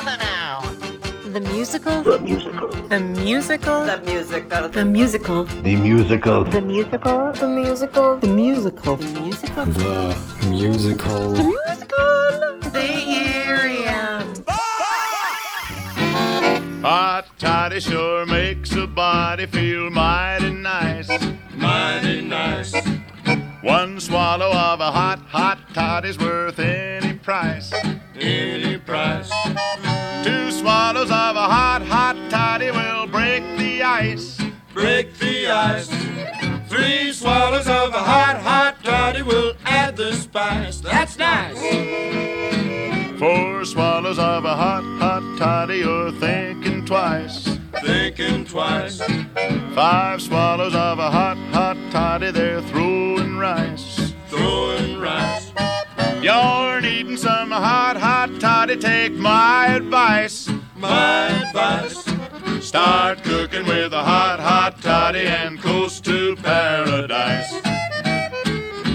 together now. The musical? The musical. The musical? The musical. The musical. The musical. The musical? The musical? The musical? The musical? The musical. The musical? Delirium. Hot toddy sure makes a body feel mighty nice. Mighty nice. One swallow of a hot, hot toddy's worth any price. Any price. Two swallows of a hot, hot toddy will break the ice. Break the ice. Three swallows of a hot, hot toddy will add the spice. That's nice. Four swallows of a hot, hot toddy, you're thinking twice. Thinking twice. Five swallows of a hot, hot toddy, they're throwing rice. Throwing rice. You're needing some hot, hot toddy, take my advice. My advice. Start cooking with a hot, hot toddy and coast to paradise.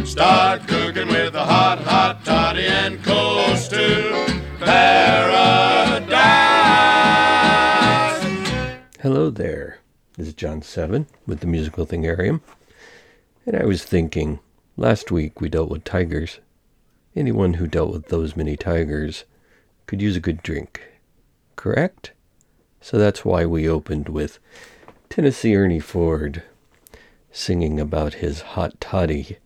Start cooking with a hot, hot toddy and coast to paradise. Hello there. This is John Seven with the Musical Thingarium. And I was thinking, last week we dealt with tigers. Anyone who dealt with those many tigers could use a good drink. Correct? So that's why we opened with Tennessee Ernie Ford singing about his hot toddy.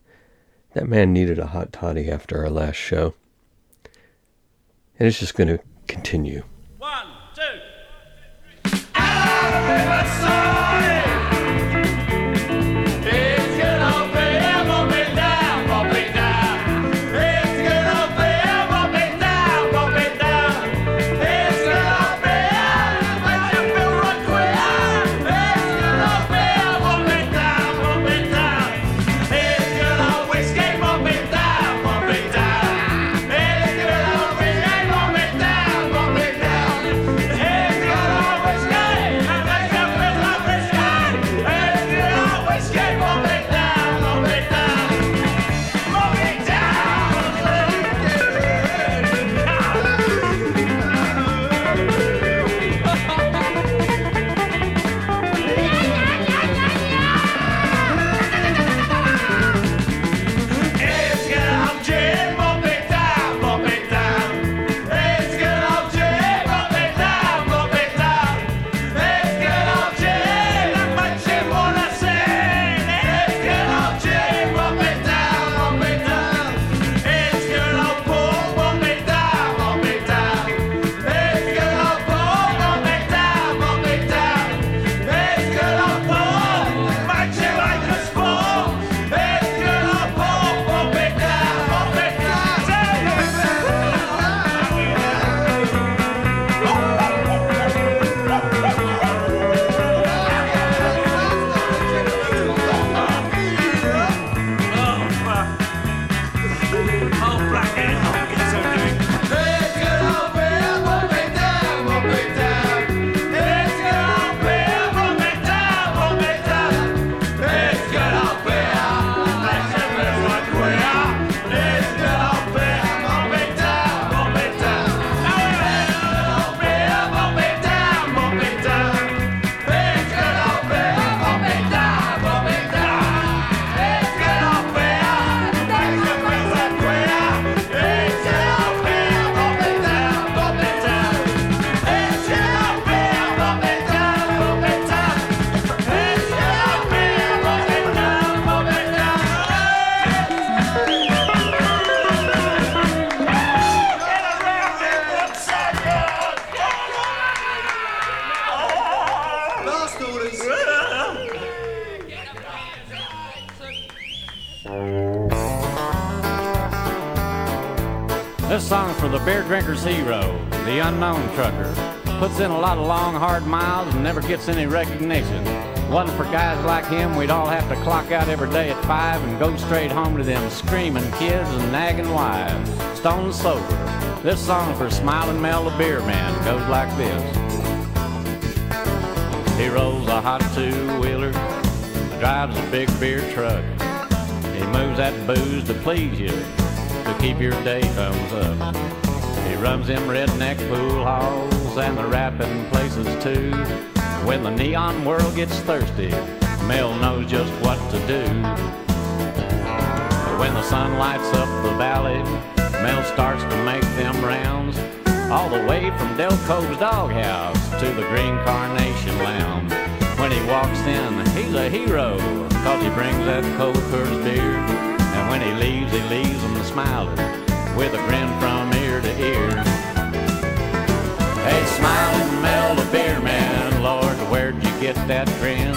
That man needed a hot toddy after our last show. And it's just going to continue. In a lot of long, hard miles and never gets any recognition. Wasn't for guys like him, we'd all have to clock out every day at five and go straight home to them screaming kids and nagging wives. Stone sober. This song for Smiling Mel the beer man goes like this. He rolls a hot two-wheeler, drives a big beer truck. He moves that booze to please you, to keep your day thumbs up. He runs them redneck pool halls and the rapping places too. When the neon world gets thirsty, Mel knows just what to do. When the sun lights up the valley, Mel starts to make them rounds all the way from Delco's doghouse to the Green Carnation Lounge. When he walks in, he's a hero, cause he brings that cold Coors beer. And when he leaves, he leaves them smiling with a grin from ear to ear. Hey, smiling Mel the beer man, Lord, where'd you get that grin?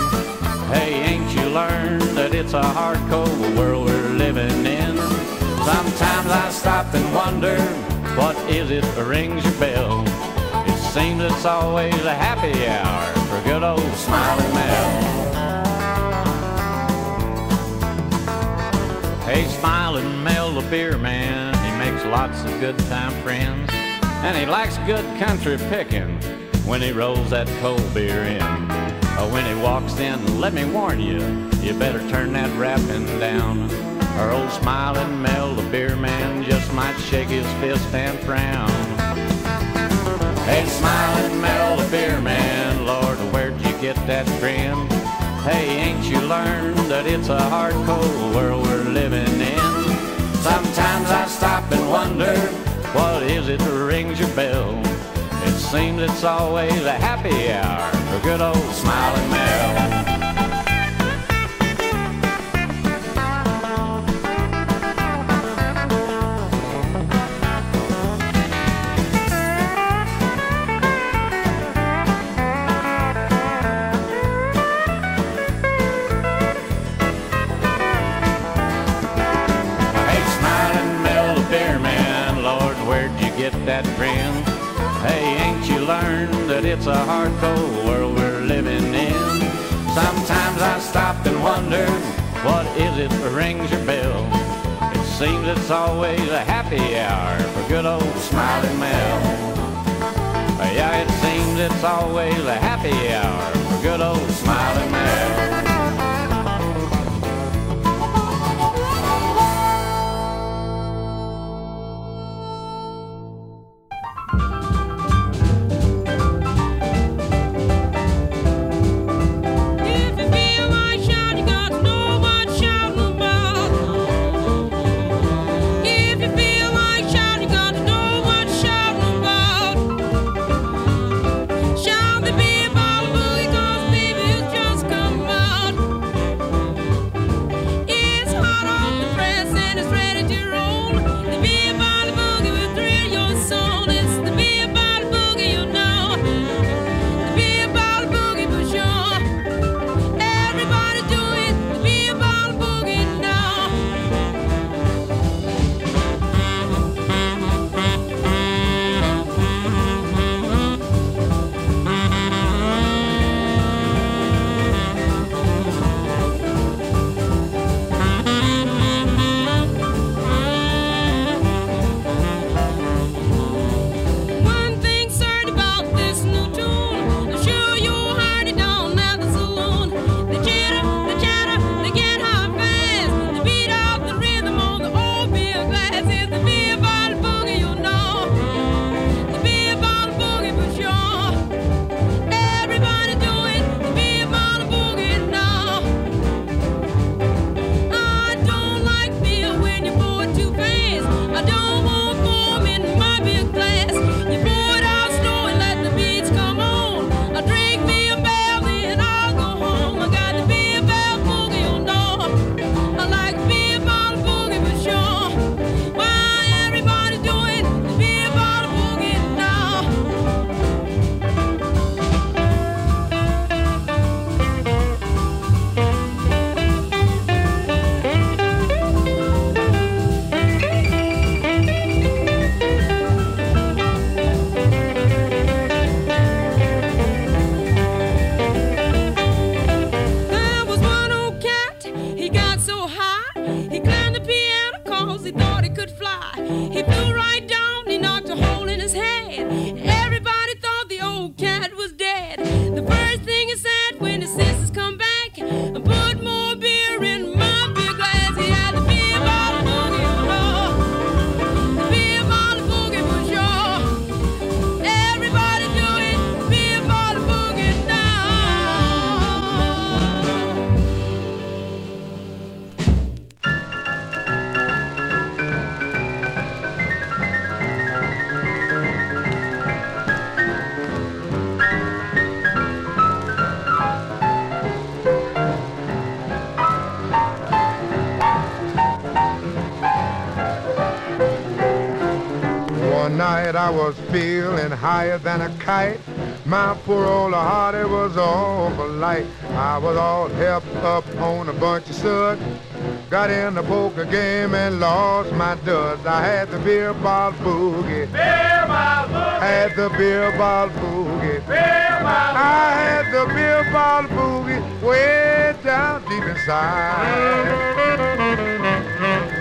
Hey, ain't you learned that it's a hard, cold world we're living in? Sometimes I stop and wonder, what is it that rings your bell? It seems it's always a happy hour for good old smiling Mel. Hey, smiling Mel the beer man, he makes lots of good time friends, and he likes good country picking when he rolls that cold beer in. Oh, when he walks in, let me warn you, you better turn that rapping down. Or old smiling Mel the beer man just might shake his fist and frown. Hey, smiling Mel the beer man, Lord, where'd you get that grin? Hey, ain't you learned that it's a hard, cold world we're living in? Sometimes I stop and wonder, what is it that rings your bell? It seems it's always a happy hour for good old smiling Mel. It's a hard, cold world we're living in? Sometimes I stop and wonder, what is it that rings your bell? It seems it's always a happy hour for good old smiling Mel. Yeah, it seems it's always a happy hour for good old smiling Mel. Was feeling higher than a kite. My poor old heart, it was awful light. I was all helped up on a bunch of suds. Got in the poker game and lost my duds. I had the beer bottle boogie. Beer bottle boogie. Had the beer bottle boogie. Beer bottle I had the beer bottle boogie way down deep inside.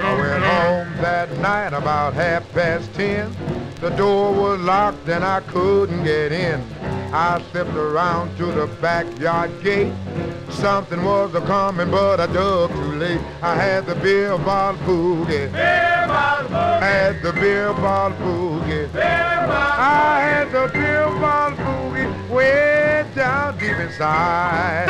I went home that night about half past ten. The door was locked and I couldn't get in. I slipped around to the backyard gate. Something was a coming, but I dug too late. I had the beer bottle boogie. Beer bottle boogie. Had the beer bottle boogie. Beer bottle I had the beer bottle boogie way down deep inside.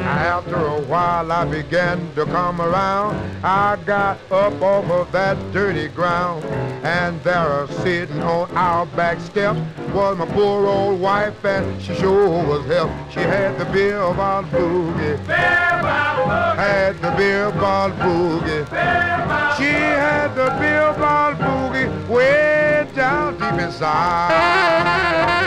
After while I began to come around. I got up off of that dirty ground. And there sitting on our back step was my poor old wife and she sure was help. She had the beer bottle boogie. Beer boogie. Had the beer bottle boogie. She had the beer bottle boogie way down deep inside.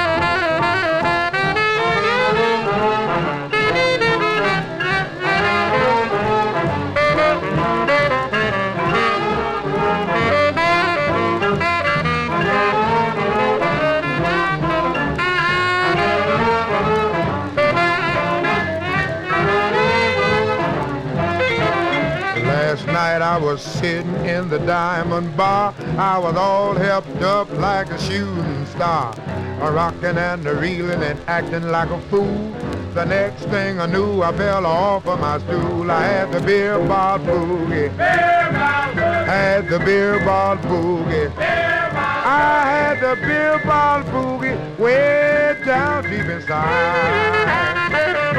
I was sitting in the diamond bar. I was all helped up like a shooting star. A rocking and a reeling and acting like a fool. The next thing I knew, I fell off of my stool. I had the beer bottle boogie. Had the beer bottle boogie. I had the beer bottle boogie way down deep inside.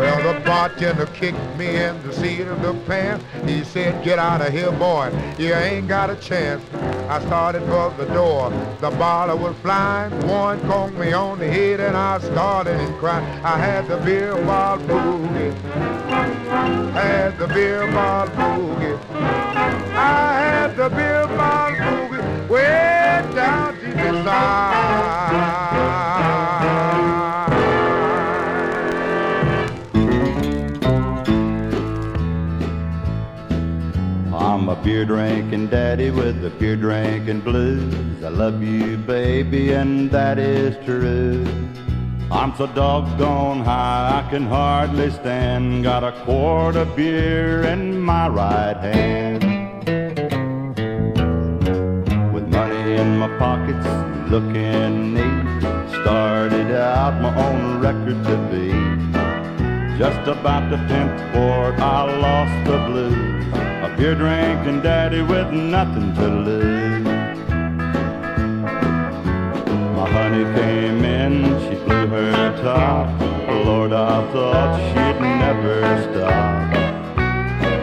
Well, the bartender kicked me in the seat of the pants. He said, get out of here, boy. You ain't got a chance. I started for the door. The bottle was flying. One conked me on the head and I started and cried. I had the beer bottle boogie. Had the beer bottle boogie. I had the beer bottle boogie way down deep inside. Beer drinking daddy with the beer drinking blues. I love you, baby, and that is true. I'm so doggone high I can hardly stand. Got a quart of beer in my right hand. With money in my pockets, looking neat. Started out my own record to be. Just about the tenth quart, I lost the blues. Beer drinking daddy with nothing to lose. My honey came in, she blew her top. Lord, I thought she'd never stop.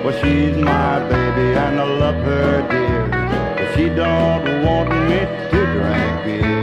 Well, she's my baby and I love her dear. But she don't want me to drink beer.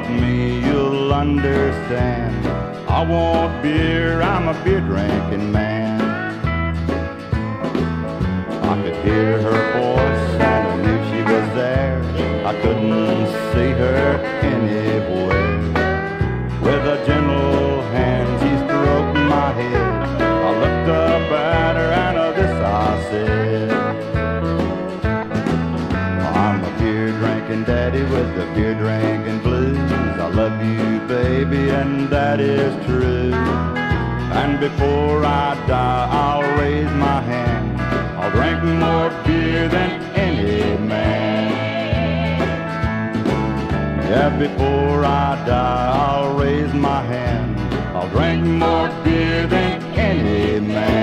Love me, you'll understand. I want beer, I'm a beer drinking man. I could hear her voice and I knew she was there. I couldn't see her anywhere. With a gentle hand, she stroked my head. I looked up at her and this I said, I'm a beer drinking daddy with the beer. I love you, baby, and that is true. And before I die, I'll raise my hand. I'll drink more beer than any man. Yeah, before I die, I'll raise my hand. I'll drink more beer than any man.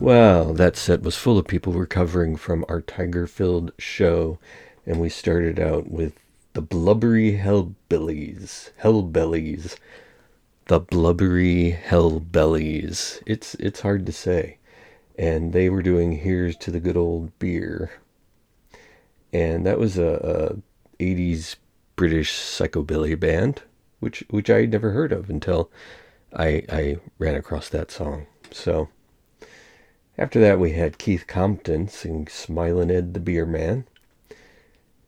Well, that set was full of people recovering from our tiger filled show, and we started out with the Blubbery Hellbillies. Hellbellies. The Blubbery Hellbellies. It's it's hard to say. And they were doing Here's to the Good Old Beer. And that was a, a 80s British psychobilly band, which which I had never heard of until I I ran across that song. So after that we had Keith Compton sing Smilin' Ed the Beer Man.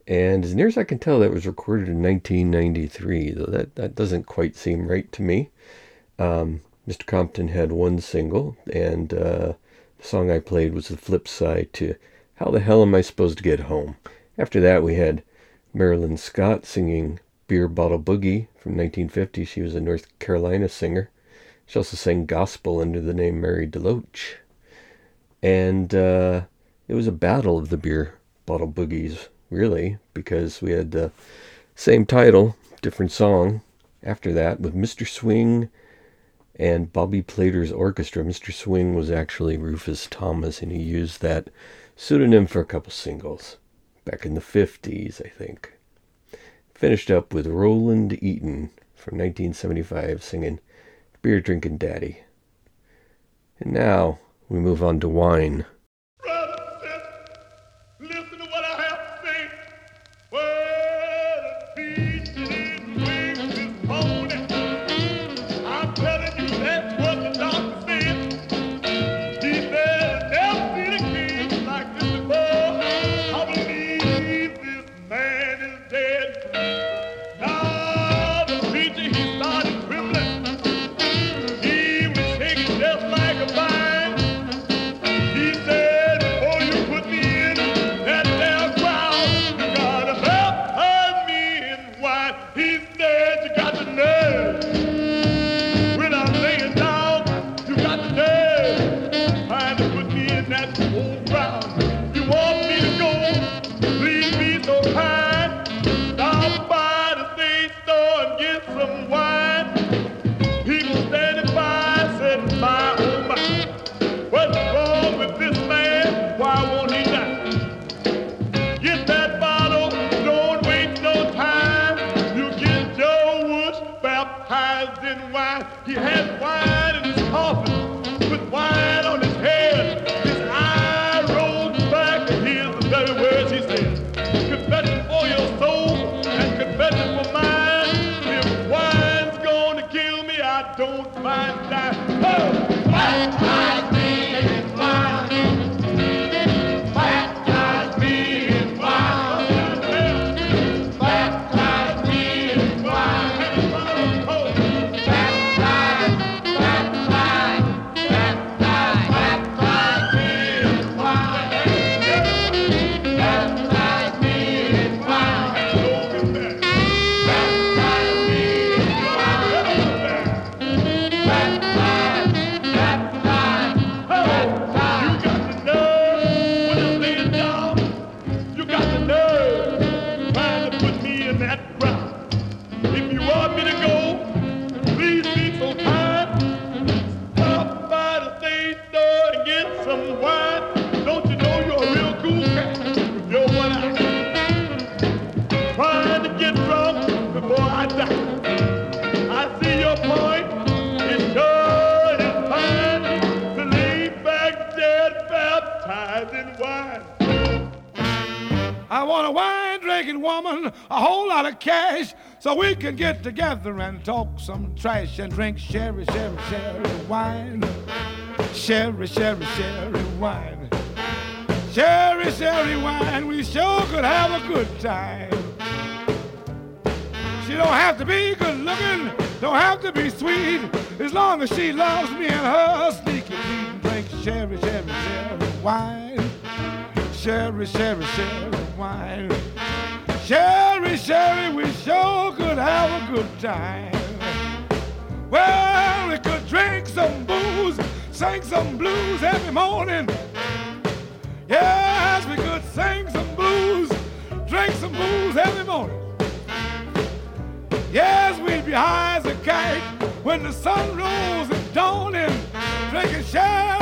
And as near as I can tell, that was recorded in 1993, though that, that doesn't quite seem right to me. Um, Mr. Compton had one single, and uh, the song I played was the flip side to How the Hell Am I Supposed to Get Home? After that, we had Marilyn Scott singing Beer Bottle Boogie from 1950. She was a North Carolina singer. She also sang gospel under the name Mary DeLoach. And uh, it was a battle of the Beer Bottle Boogies really, because we had the same title, different song after that with Mr. Swing and Bobby Plater's orchestra. Mr. Swing was actually Rufus Thomas, and he used that pseudonym for a couple singles back in the 50s, I think. Finished up with Roland Eaton from 1975 singing Beer Drinking Daddy. And now we move on to wine. We can get together and talk some trash and drink sherry, sherry, sherry wine. Sherry, sherry, sherry wine. Sherry, sherry wine, we sure could have a good time. She don't have to be good looking, don't have to be sweet, as long as she loves me and her sneaky feet. Drink sherry, sherry, sherry wine. Sherry, sherry, sherry wine. Sherry, sherry, we sure could have a good time. Well, we could drink some booze, sing some blues every morning. Yes, we could sing some blues, drink some booze every morning. Yes, we'd be high as a kite when the sun rose at dawning, drinking sherry, sherry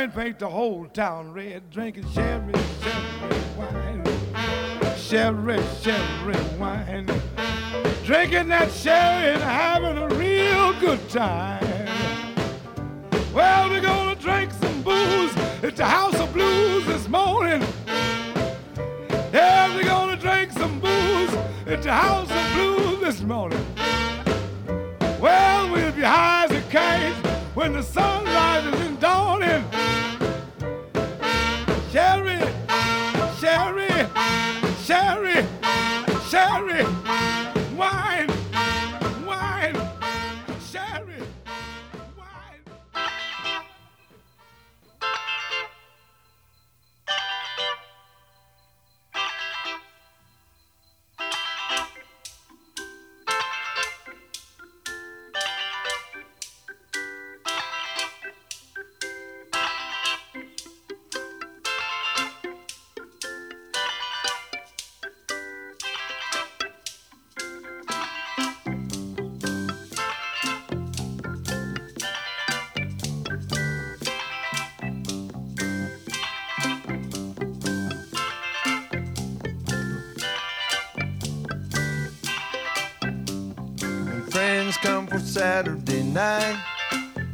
and paint the whole town red. Drinking sherry, sherry wine. Sherry, sherry wine. Drinking that sherry and having a real good time. Well, we're gonna drink some booze at the House of Blues this morning. Yeah, we're gonna drink some booze at the House of Blues this morning. Well, we'll be high as a kite when the sun rises friends come for Saturday night,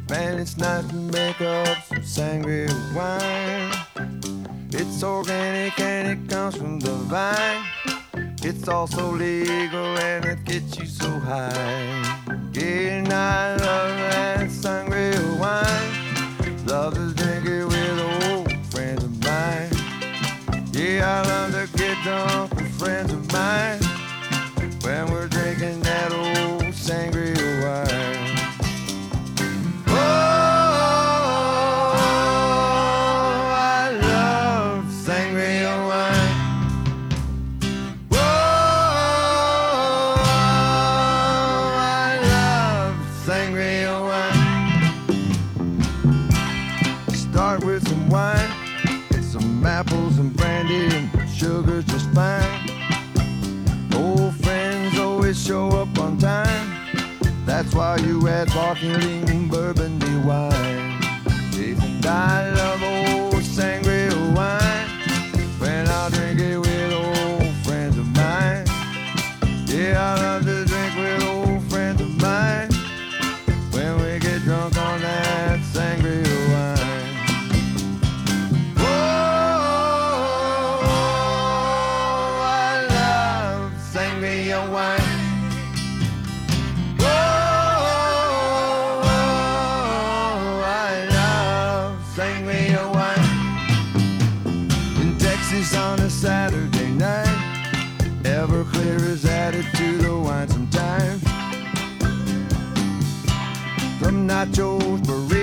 man, it's nice to make up some sangria wine. It's organic and it comes from the vine. It's also legal and it gets you so high. And I love that sangria wine. Love to drink it with old friends of mine. Yeah, I love to get drunk with friends of mine add From nachos, burritos,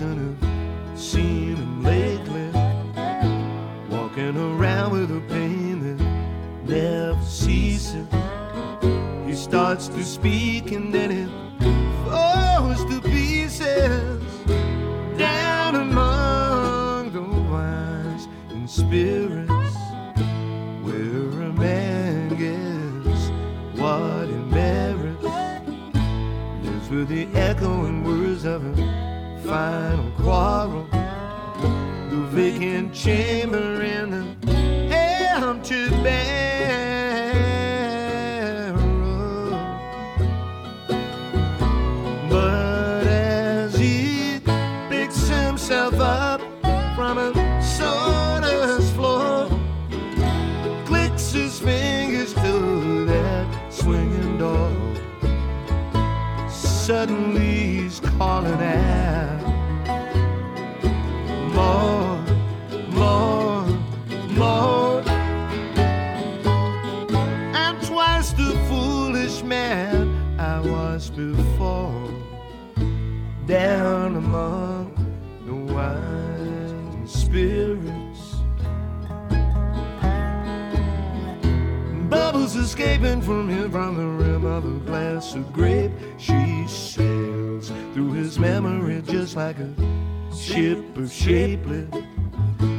you that swinging door. Suddenly he's calling out, escaping from him from the rim of a glass of grape. She sails through his memory just like a ship of shapely.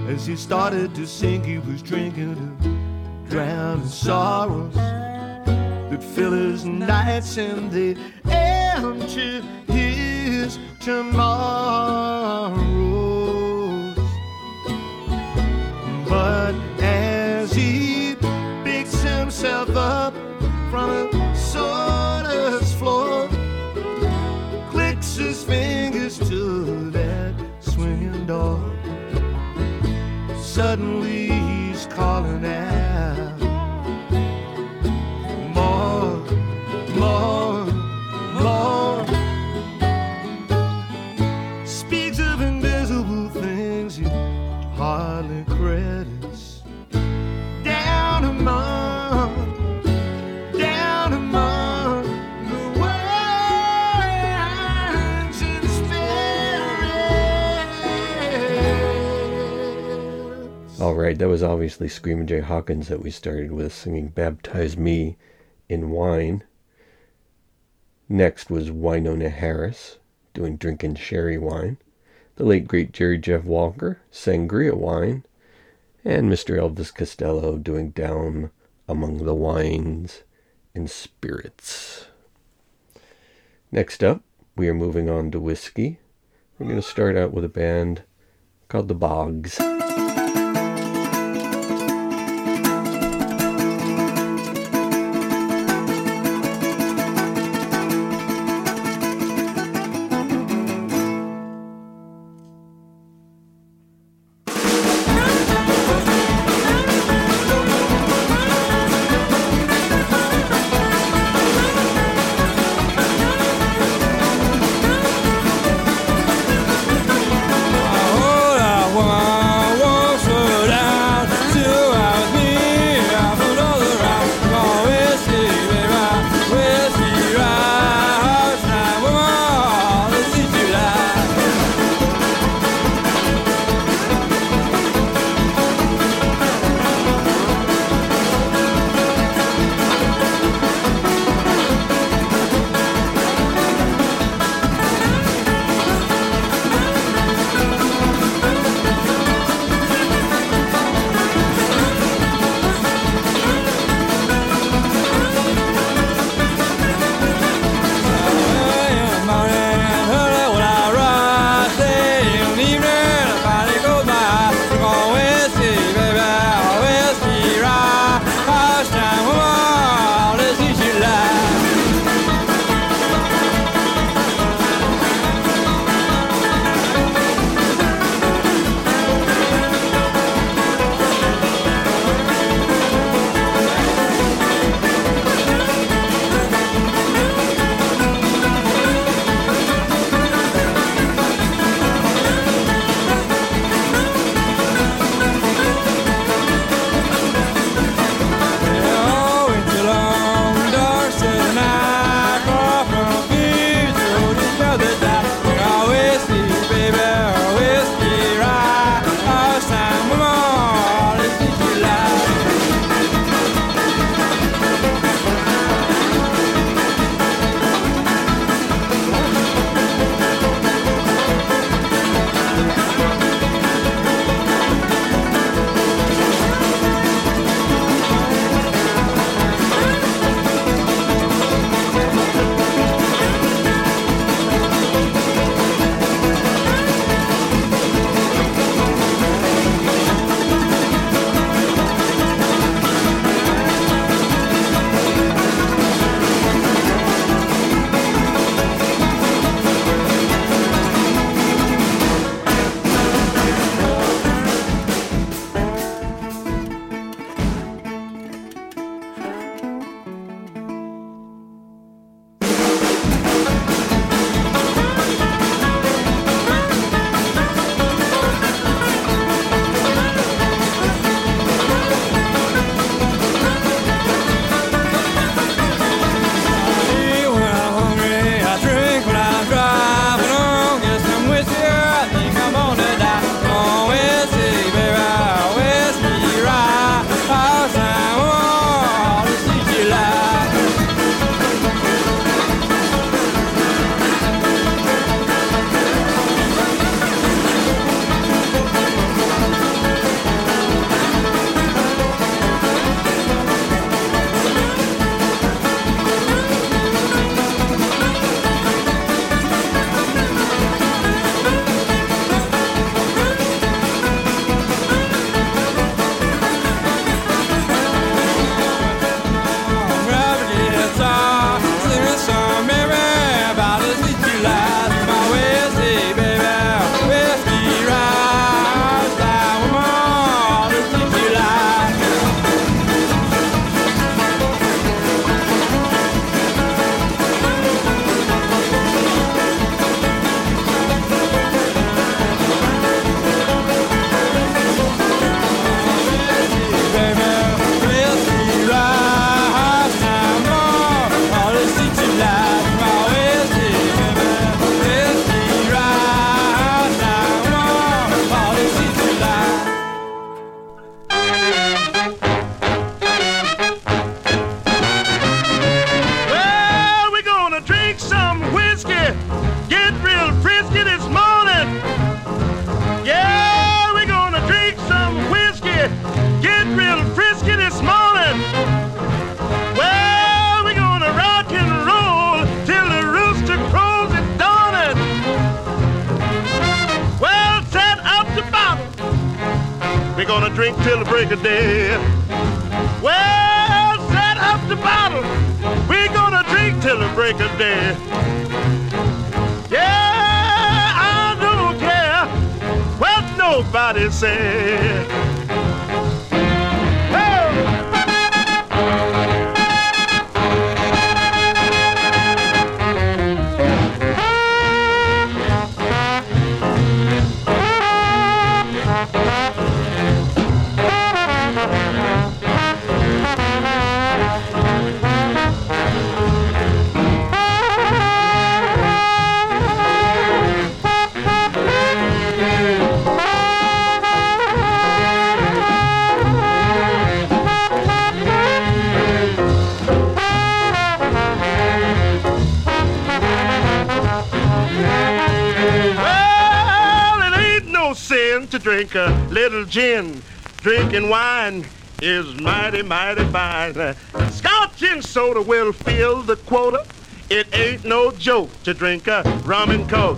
As he started to sink, he was drinking to drown his sorrows that fill his nights and they empty his tomorrows. But as he himself up from a sawdust floor, clicks his fingers to that swinging door. Suddenly he's calling out right, that was obviously Screaming Jay Hawkins that we started with singing Baptize Me in Wine. Next was Wynonie Harris doing Drinking Sherry Wine. The late great Jerry Jeff Walker, Sangria Wine. And Mr. Elvis Costello doing Down Among the Wines and Spirits. Next up, we are moving on to whiskey. We're going to start out with a band called The Bogs. drink till the break of day. Well, set up the bottle. We gonna drink till the break of day. Yeah, I don't care what nobody says. drink a little gin. Drinking wine is mighty, mighty fine. Scotch and soda will fill the quota. It ain't no joke to drink a rum and coke.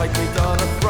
like we done a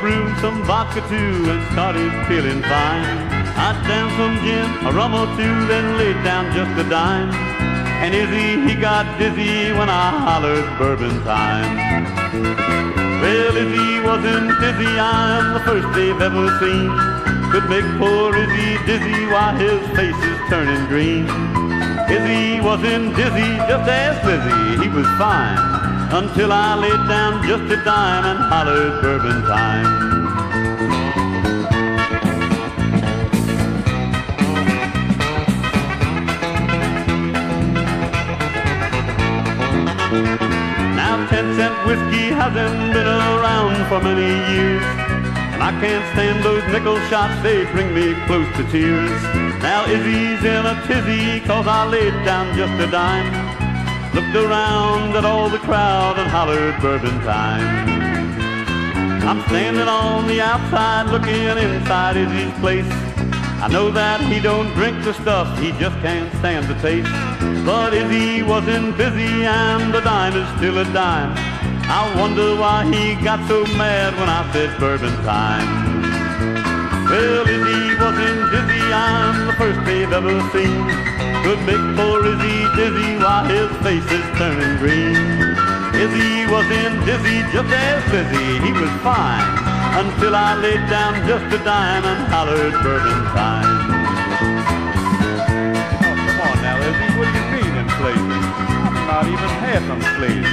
brewed some vodka too and started feeling fine. I danced some gin, a rum or two, then laid down just a dime. And Izzy, he got dizzy when I hollered bourbon time. Well, Izzy wasn't dizzy, I'm the first they've ever seen. Could make poor Izzy dizzy while his face is turning green. Izzy wasn't dizzy, just as dizzy he was fine until I laid down just a dime and hollered bourbon time. Now ten cent whiskey hasn't been around for many years. And I can't stand those nickel shots, they bring me close to tears. Now Izzy's in a tizzy, cause I laid down just a dime. Looked around at all the crowd and hollered bourbon time. I'm standing on the outside looking inside his place. I know that he don't drink the stuff, he just can't stand the taste. But Izzy wasn't busy and the dime is still a dime. I wonder why he got so mad when I said bourbon time. Well, Izzy wasn't busy; I'm the first they've ever seen. Could make poor Izzy dizzy while his face is turning green. Izzy wasn't dizzy, just as busy, he was fine. Until I laid down just a dime and hollered bourbon time. Oh, come on now, Izzy, what do you mean in places? I'm not even half them please.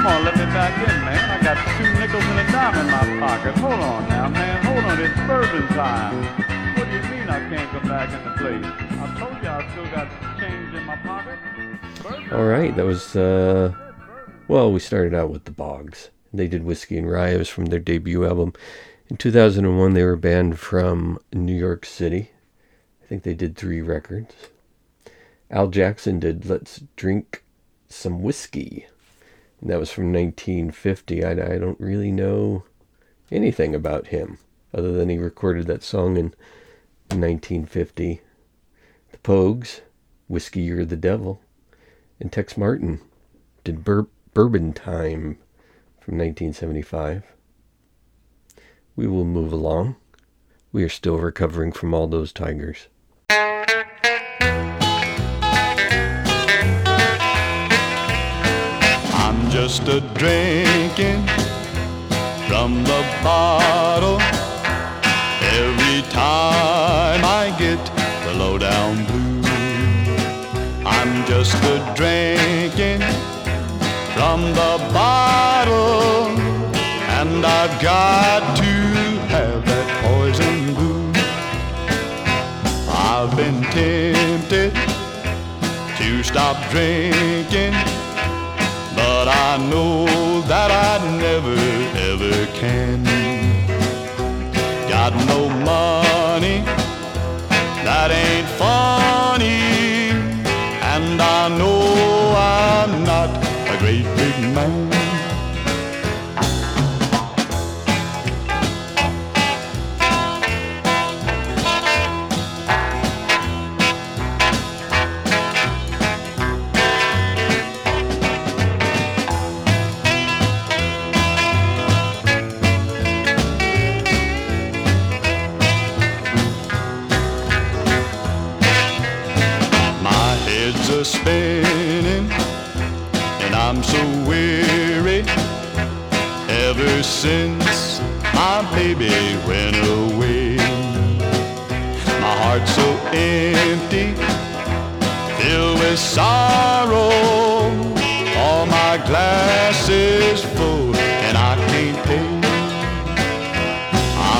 Come on, let me back in, man. I got two nickels and a dime in my pocket. Hold on now, man. Hold on, it's bourbon time. What do you mean I can't come back in the place? All right, that was uh well, we started out with the Bogs. They did Whiskey and Rye. It was from their debut album. In 2001, they were banned from New York City. I think they did three records. Al Jackson did Let's Drink Some Whiskey. And that was from 1950. I, I don't really know anything about him other than he recorded that song in 1950. Pogues, Whiskey You're the Devil. And Tex Martin did Bur- Bourbon Time from 1975. We will move along. We are still recovering from all those tigers. I'm just a drinking from the bottle every just a drinking from the bottle, and I've got to have that poison booze. I've been tempted to stop drinking. But I know that I never ever can.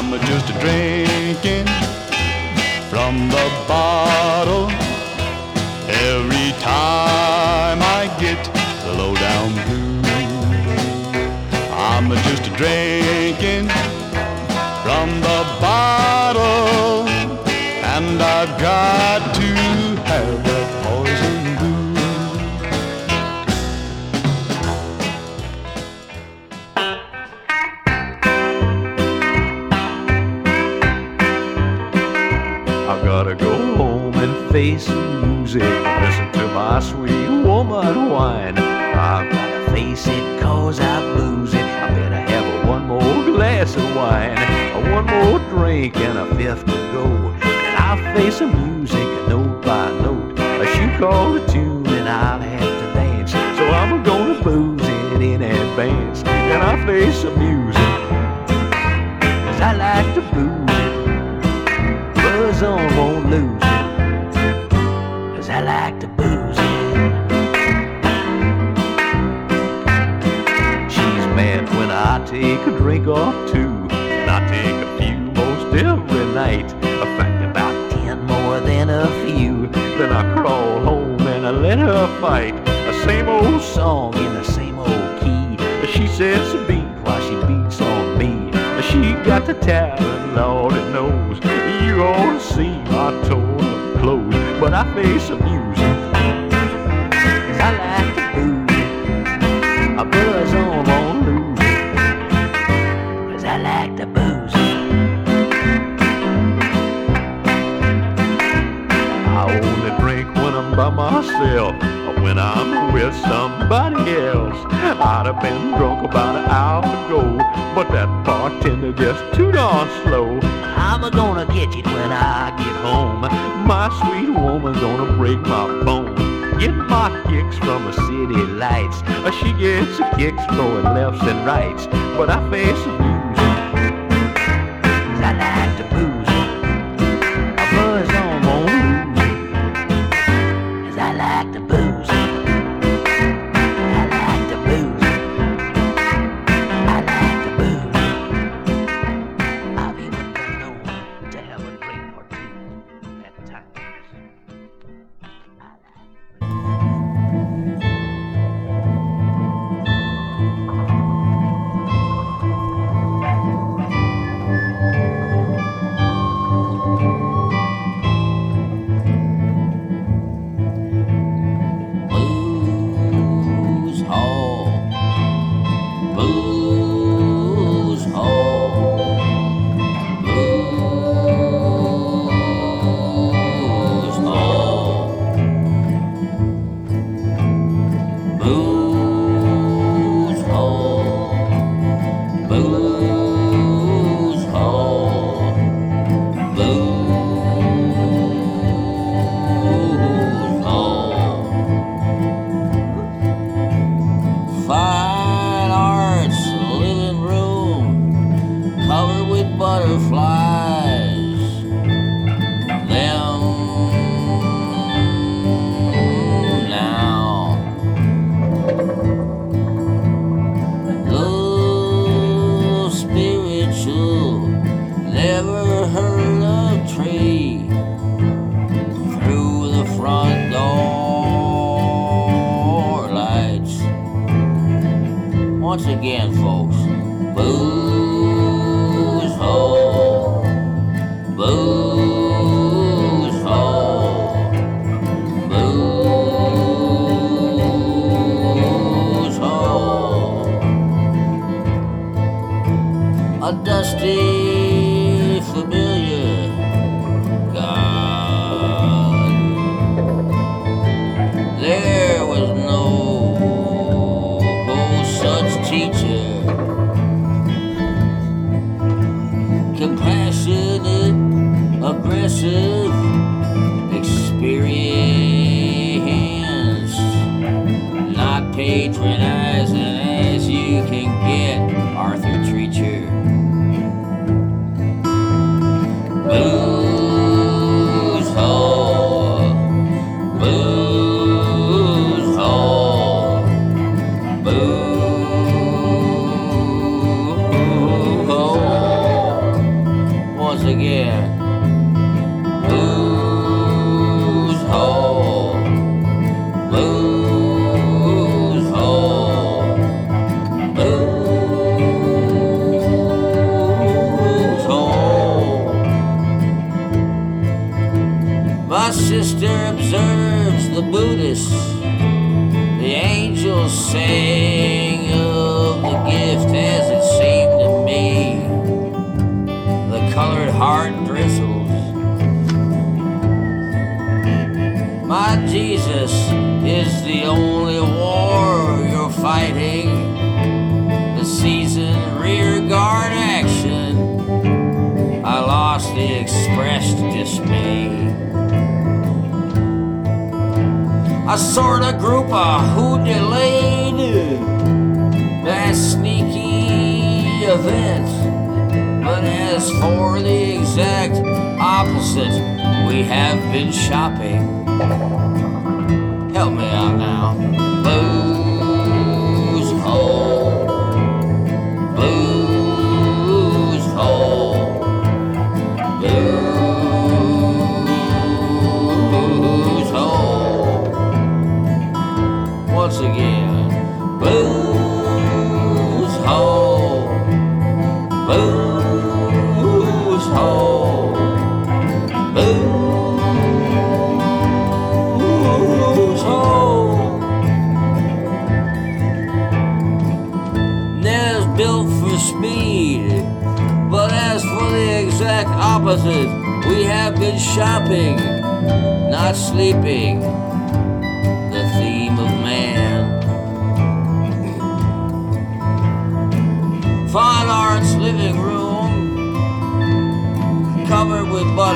I'm just a drinking from the bottle. Every time I get the lowdown blues, I'm just drinking my sweet woman whine. I've gotta face it cause I blues it. I better have one more glass of wine, one more drink and a fifth to go. And I'll face the music note by note. She call the tune and I'll have to dance. So I'm gonna booze it in advance. And I'll face the music. Drink or two. And I take a few most every night. A fact about ten more than a few. Then I crawl home and I let her fight. The same old song in the same old key. She sets the beat while she beats on me. She got the talent, Lord it knows. You ought to see my torn clothes. But I face. 'Cause I like to somebody else. I'd have been drunk about an hour ago, but that bartender just too darn slow. I'm a gonna get you when I get home. My sweet woman's gonna break my bone. Get my kicks from the city lights. Uh, she gets her kicks throwing lefts and rights, but I face the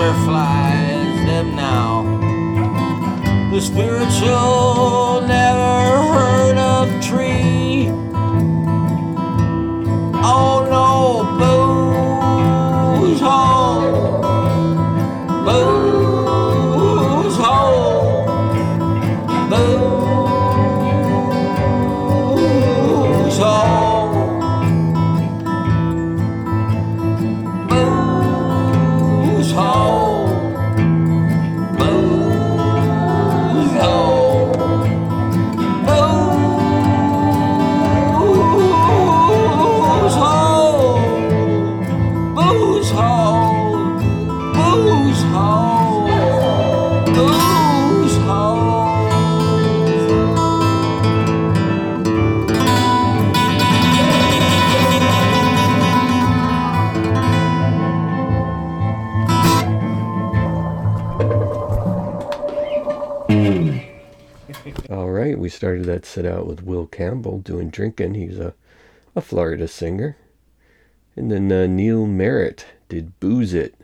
butterflies, them now. The spiritual that set out with Will Campbell doing Drinking. He's a, a Florida singer. And then uh, Neil Merritt did Booze It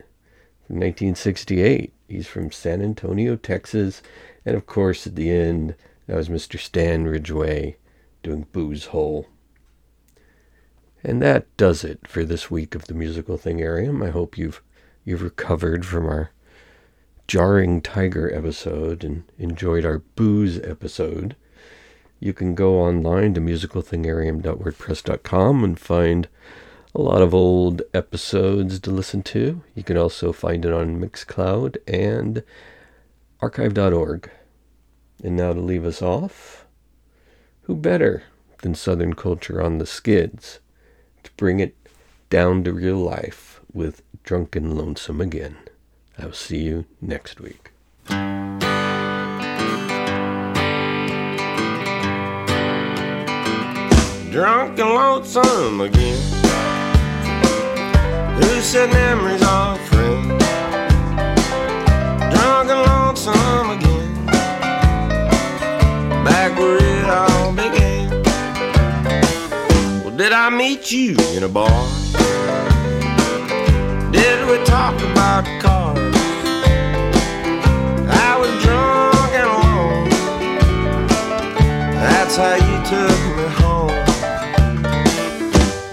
from 1968. He's from San Antonio, Texas. And of course, at the end, that was Mr. Stan Ridgway doing Booze Hole. And that does it for this week of the musical thingarium. I hope you've you've recovered from our jarring tiger episode and enjoyed our booze episode. You can go online to musicalthingarium.wordpress.com and find a lot of old episodes to listen to. You can also find it on Mixcloud and archive.org. And now to leave us off, who better than Southern Culture on the Skids to bring it down to real life with Drunk and Lonesome again. I'll see you next week. Drunk and lonesome again. Who said memories are friends? Drunk and lonesome again. Back where it all began. Well, did I meet you in a bar? Did we talk about cars? I was drunk and alone. That's how you took me.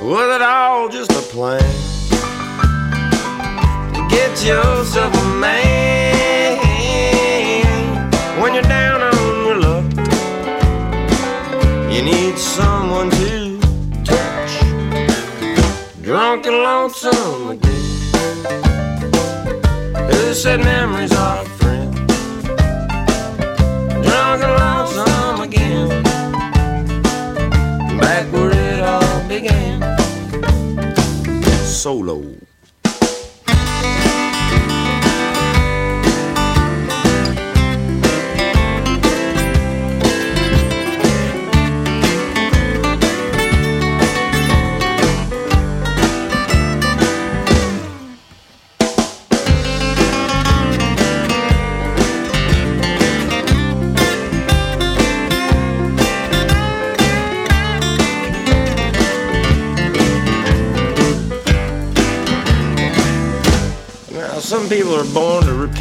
Was it all just a plan to get yourself a man when you're down on your luck? You need someone to touch. Drunk and lonesome again. Who said memories are Solo.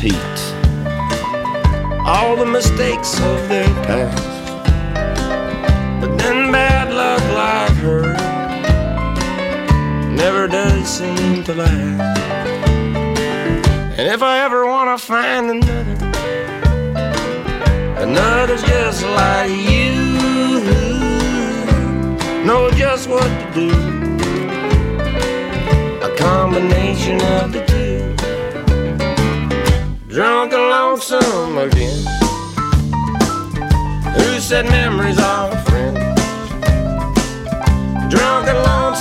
Repeat all the mistakes of their past. But then bad luck like her never does seem to last. And if I ever want to find another, another's just like you, know just what to do. A combination of the drunk and lonesome again. Who said memories are friends? Drunk and lonesome.